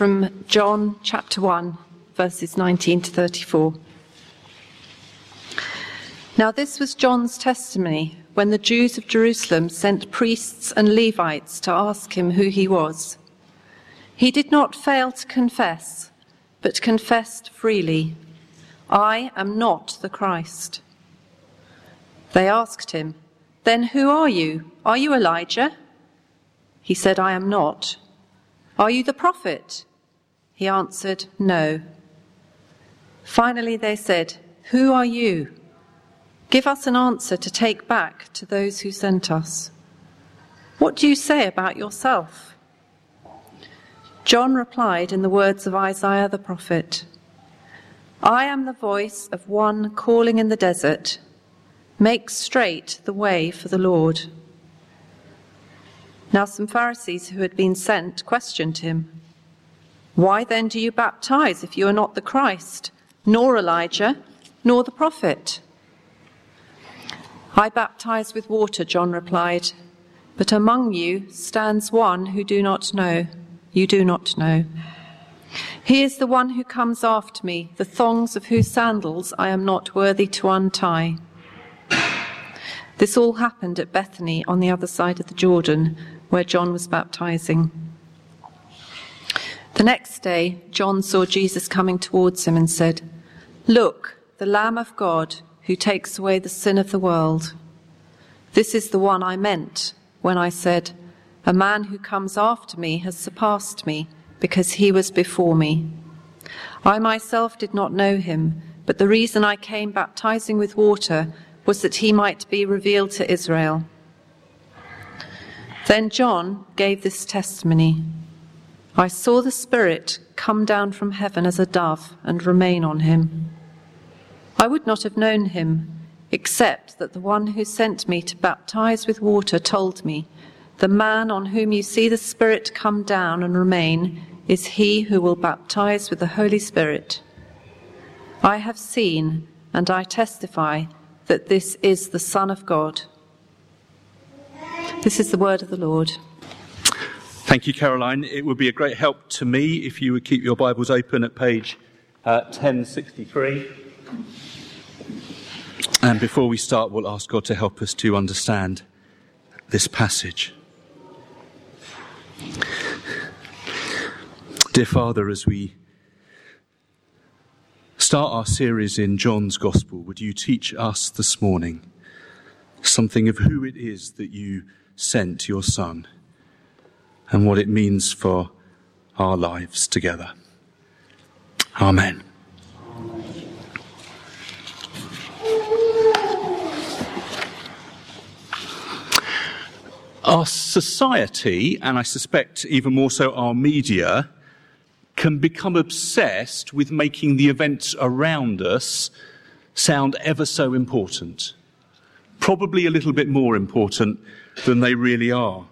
from John chapter 1, verses 19 to 34. Now, this was John's testimony when the Jews of Jerusalem sent priests and Levites to ask him who he was. He did not fail to confess, but confessed freely, I am not the Christ. They asked him, Then who are you? Are you Elijah? He said, I am not. Are you the prophet? He answered, No. Finally, they said, Who are you? Give us an answer to take back to those who sent us. What do you say about yourself? John replied in the words of Isaiah the prophet I am the voice of one calling in the desert, make straight the way for the Lord. Now, some Pharisees who had been sent questioned him. Why then do you baptize if you are not the Christ, nor Elijah, nor the prophet? I baptize with water, John replied, but among you stands one who do not know, you do not know. He is the one who comes after me, the thongs of whose sandals I am not worthy to untie. This all happened at Bethany on the other side of the Jordan, where John was baptizing. The next day, John saw Jesus coming towards him and said, Look, the Lamb of God who takes away the sin of the world. This is the one I meant when I said, A man who comes after me has surpassed me because he was before me. I myself did not know him, but the reason I came baptizing with water was that he might be revealed to Israel. Then John gave this testimony I saw the Spirit come down from heaven as a dove and remain on him. I would not have known him, except that the one who sent me to baptize with water told me, The man on whom you see the Spirit come down and remain is he who will baptize with the Holy Spirit. I have seen and I testify that this is the Son of God. This is the word of the Lord. Thank you, Caroline. It would be a great help to me if you would keep your Bibles open at page uh, 1063. And before we start, we'll ask God to help us to understand this passage. Dear Father, as we start our series in John's Gospel, would you teach us this morning something of who it is that you sent your Son and what it means for our lives together? Amen. Our society, and I suspect even more so our media, can become obsessed with making the events around us sound ever so important. Probably a little bit more important than they really are.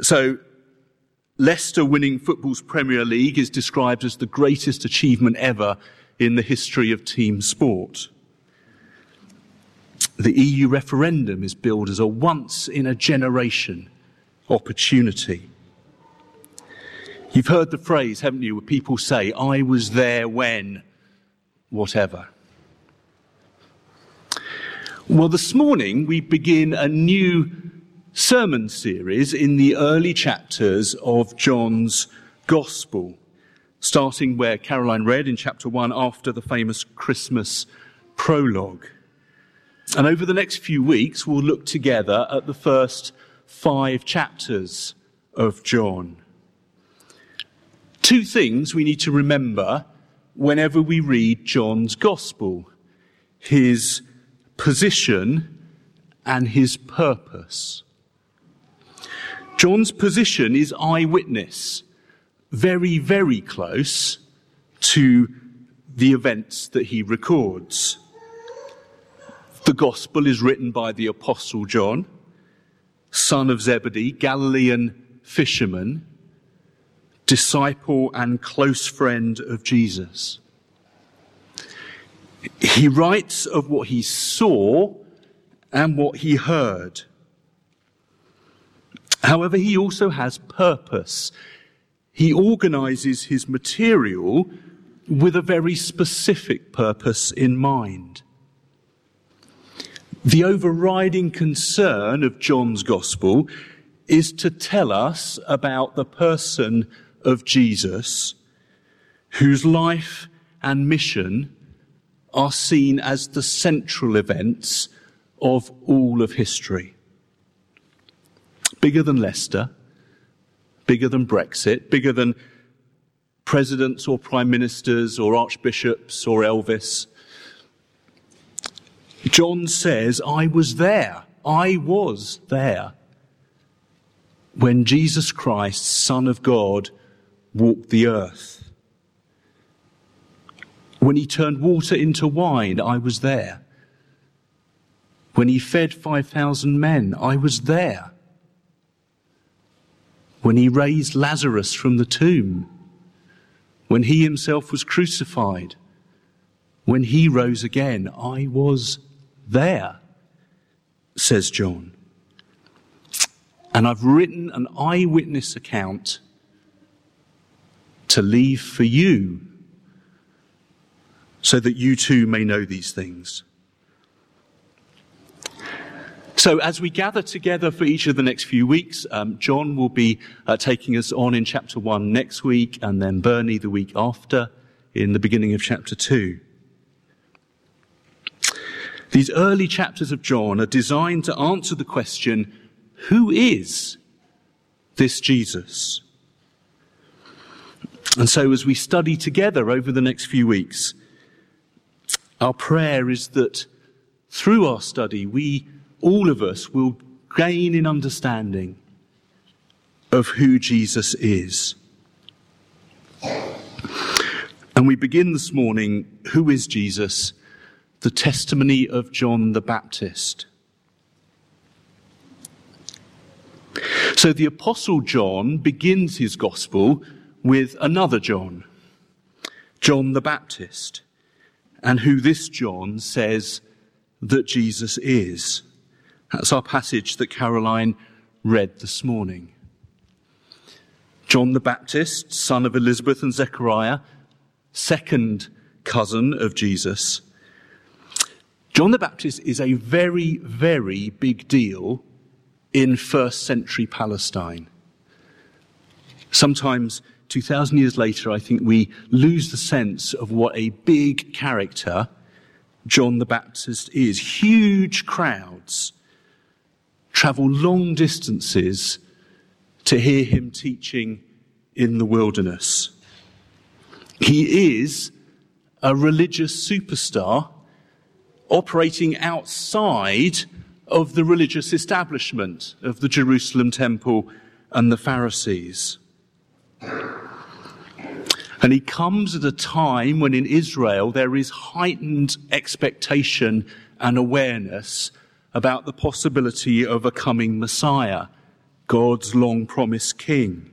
So, Leicester winning football's Premier League is described as the greatest achievement ever in the history of team sport. The EU referendum is billed as a once in a generation opportunity. You've heard the phrase, haven't you, where people say, I was there when, whatever. Well, this morning we begin a new sermon series in the early chapters of John's Gospel, starting where Caroline read in chapter 1 after the famous Christmas prologue. And over the next few weeks, we'll look together at the first five chapters of John. Two things we need to remember whenever we read John's Gospel his position and his purpose. John's position is eyewitness, very, very close to the events that he records. The gospel is written by the apostle John, son of Zebedee, Galilean fisherman, disciple and close friend of Jesus. He writes of what he saw and what he heard. However, he also has purpose. he organizes his material with a very specific purpose in mind. The overriding concern of John's gospel is to tell us about the person of Jesus, whose life and mission are seen as the central events of all of history. Bigger than Leicester, bigger than Brexit, bigger than presidents or prime ministers or archbishops or Elvis. John says, I was there. I was there when Jesus Christ, Son of God, walked the earth. When he turned water into wine, I was there. When he fed 5,000 men, I was there. When he raised Lazarus from the tomb, when he himself was crucified, when he rose again, I was there, says John. And I've written an eyewitness account to leave for you so that you too may know these things. So, as we gather together for each of the next few weeks, um, John will be uh, taking us on in chapter 1 next week, and then Bernie the week after in the beginning of chapter 2. These early chapters of John are designed to answer the question who is this Jesus? And so, as we study together over the next few weeks, our prayer is that through our study, we all of us will gain in understanding of who Jesus is. And we begin this morning, Who is Jesus? The testimony of John the Baptist. So the Apostle John begins his gospel with another John, John the Baptist, and who this John says that Jesus is. That's our passage that Caroline read this morning. John the Baptist, son of Elizabeth and Zechariah, second cousin of Jesus. John the Baptist is a very, very big deal in first century Palestine. Sometimes 2,000 years later, I think we lose the sense of what a big character John the Baptist is. Huge crowds travel long distances to hear him teaching in the wilderness. He is a religious superstar operating outside of the religious establishment of the Jerusalem temple and the Pharisees. And he comes at a time when in Israel there is heightened expectation and awareness about the possibility of a coming Messiah, God's long promised king.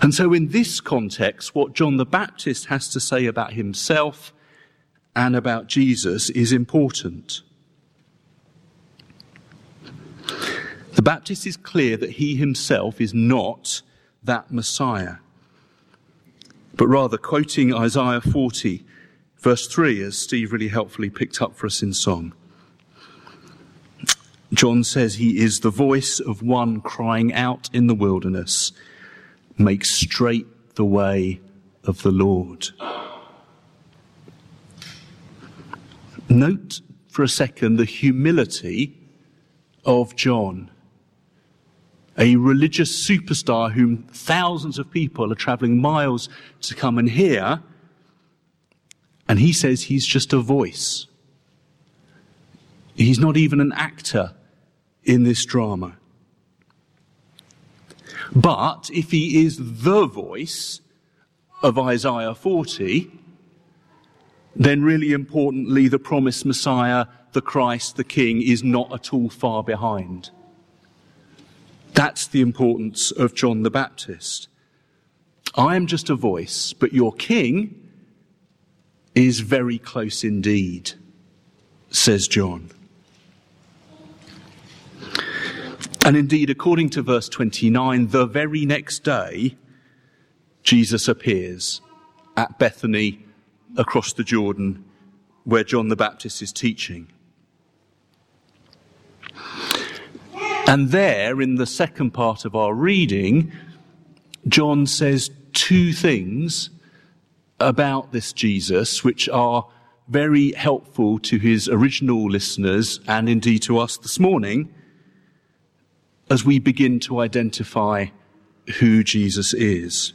And so, in this context, what John the Baptist has to say about himself and about Jesus is important. The Baptist is clear that he himself is not that Messiah, but rather quoting Isaiah 40, Verse 3, as Steve really helpfully picked up for us in song. John says he is the voice of one crying out in the wilderness, make straight the way of the Lord. Note for a second the humility of John, a religious superstar whom thousands of people are traveling miles to come and hear and he says he's just a voice. He's not even an actor in this drama. But if he is the voice of Isaiah 40, then really importantly, the promised Messiah, the Christ, the King, is not at all far behind. That's the importance of John the Baptist. I am just a voice, but your King is very close indeed, says John. And indeed, according to verse 29, the very next day, Jesus appears at Bethany across the Jordan where John the Baptist is teaching. And there, in the second part of our reading, John says two things about this Jesus which are very helpful to his original listeners and indeed to us this morning as we begin to identify who Jesus is.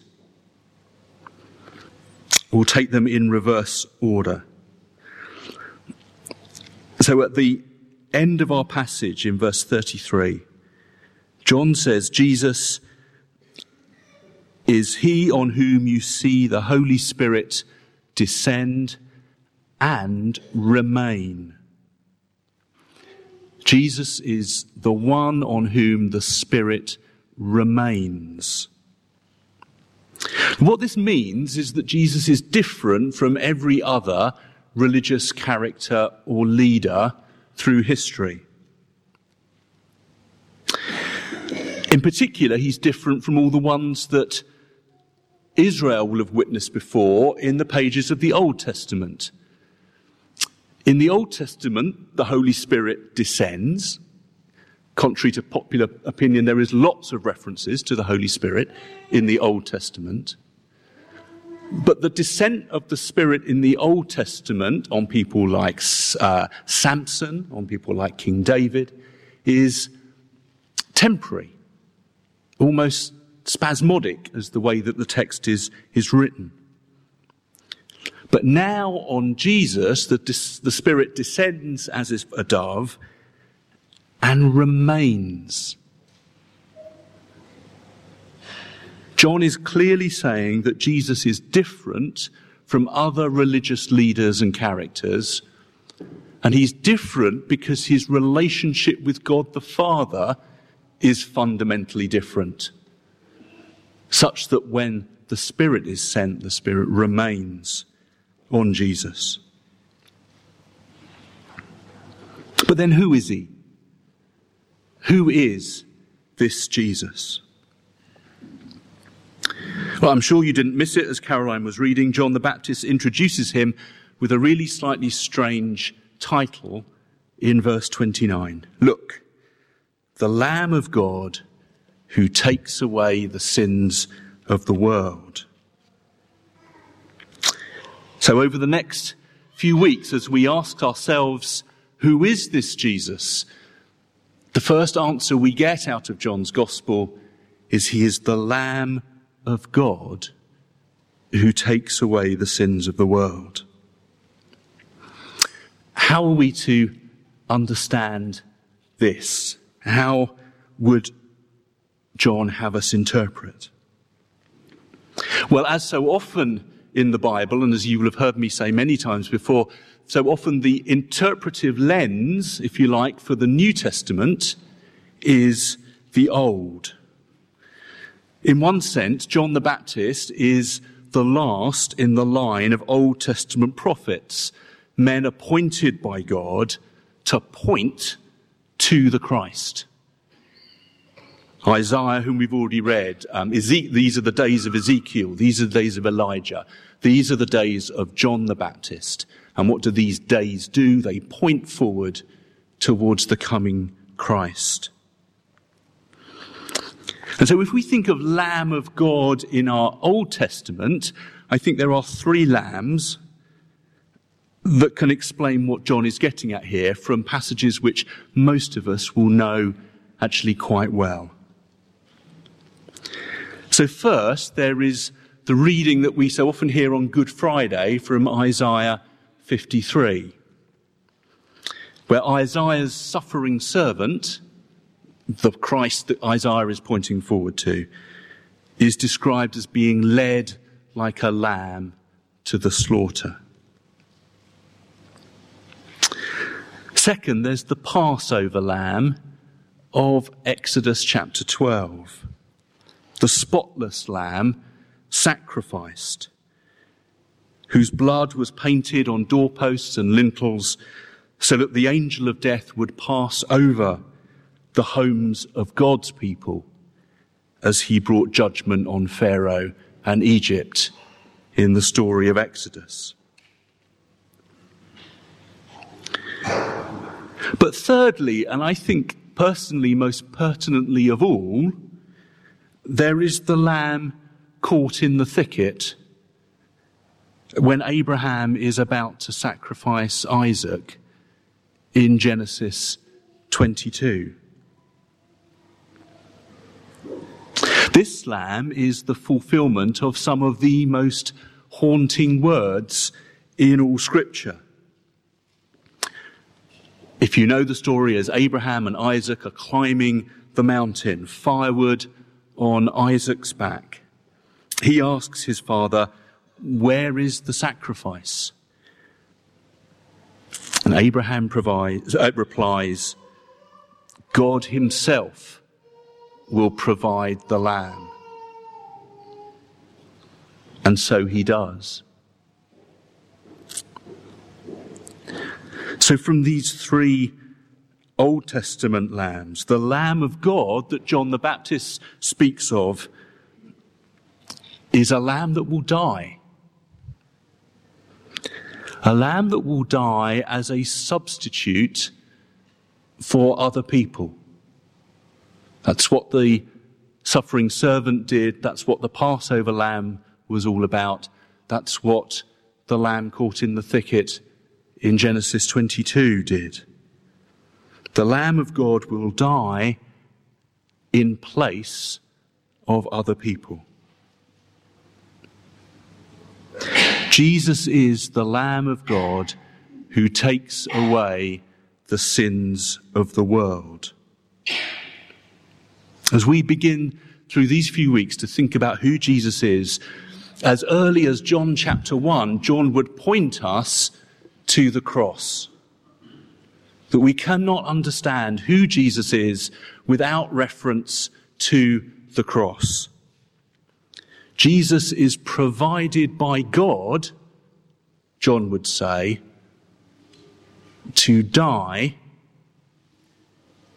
We'll take them in reverse order. So at the end of our passage in verse 33, John says, Jesus is he on whom you see the Holy Spirit descend and remain. Jesus is the one on whom the Spirit remains. What this means is that Jesus is different from every other religious character or leader through history. In particular, he's different from all the ones that Israel will have witnessed before in the pages of the Old Testament. In the Old Testament, the Holy Spirit descends. Contrary to popular opinion, there is lots of references to the Holy Spirit in the Old Testament. But the descent of the Spirit in the Old Testament on people like uh, Samson, on people like King David, is temporary, almost spasmodic as the way that the text is, is written. But now on Jesus, the, the Spirit descends as if a dove and remains John is clearly saying that Jesus is different from other religious leaders and characters. And he's different because his relationship with God the Father is fundamentally different. Such that when the Spirit is sent, the Spirit remains on Jesus. But then who is he? Who is this Jesus? Well, I'm sure you didn't miss it as Caroline was reading. John the Baptist introduces him with a really slightly strange title in verse 29. Look, the Lamb of God who takes away the sins of the world. So over the next few weeks, as we ask ourselves, who is this Jesus? The first answer we get out of John's gospel is he is the Lamb of God who takes away the sins of the world. How are we to understand this? How would John have us interpret? Well, as so often in the Bible, and as you will have heard me say many times before, so often the interpretive lens, if you like, for the New Testament is the Old. In one sense, John the Baptist is the last in the line of Old Testament prophets, men appointed by God to point to the Christ. Isaiah, whom we've already read, um, these are the days of Ezekiel, these are the days of Elijah, these are the days of John the Baptist. And what do these days do? They point forward towards the coming Christ. And so if we think of Lamb of God in our Old Testament, I think there are three lambs that can explain what John is getting at here from passages which most of us will know actually quite well. So first, there is the reading that we so often hear on Good Friday from Isaiah 53, where Isaiah's suffering servant the Christ that Isaiah is pointing forward to, is described as being led like a lamb to the slaughter. Second, there's the Passover lamb of Exodus chapter 12. The spotless lamb sacrificed, whose blood was painted on doorposts and lintels so that the angel of death would pass over the homes of God's people as he brought judgment on Pharaoh and Egypt in the story of Exodus. But thirdly, and I think personally most pertinently of all, there is the lamb caught in the thicket when Abraham is about to sacrifice Isaac in Genesis 22. This lamb is the fulfillment of some of the most haunting words in all scripture. If you know the story as Abraham and Isaac are climbing the mountain, firewood on Isaac's back, he asks his father, Where is the sacrifice? And Abraham provides, uh, replies, God himself will provide the lamb. And so he does. So, from these three Old Testament lambs, the Lamb of God that John the Baptist speaks of is a lamb that will die. A lamb that will die as a substitute for other people. That's what the suffering servant did. That's what the Passover lamb was all about. That's what the lamb caught in the thicket in Genesis 22 did. The Lamb of God will die in place of other people. Jesus is the Lamb of God who takes away the sins of the world. As we begin through these few weeks to think about who Jesus is, as early as John chapter 1, John would point us to the cross. That we cannot understand who Jesus is without reference to the cross. Jesus is provided by God, John would say, to die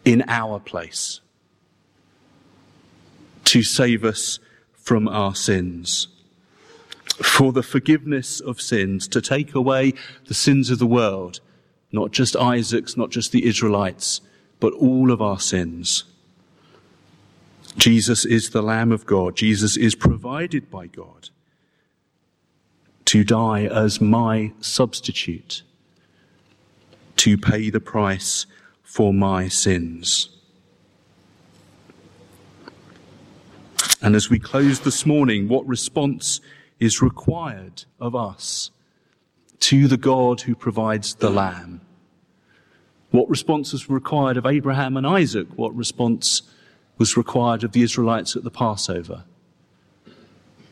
in our place, to save us from our sins for the forgiveness of sins, to take away the sins of the world, not just Isaac's, not just the Israelites, but all of our sins. Jesus is the Lamb of God. Jesus is provided by God to die as my substitute, to pay the price for my sins. And as we close this morning, what response is required of us to the God who provides the lamb. What response was required of Abraham and Isaac? What response was required of the Israelites at the Passover?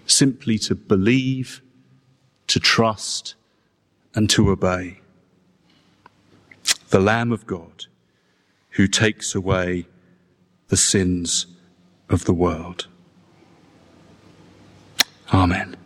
Simply to believe, to trust, and to obey. The Lamb of God who takes away the sins of the world. Amen.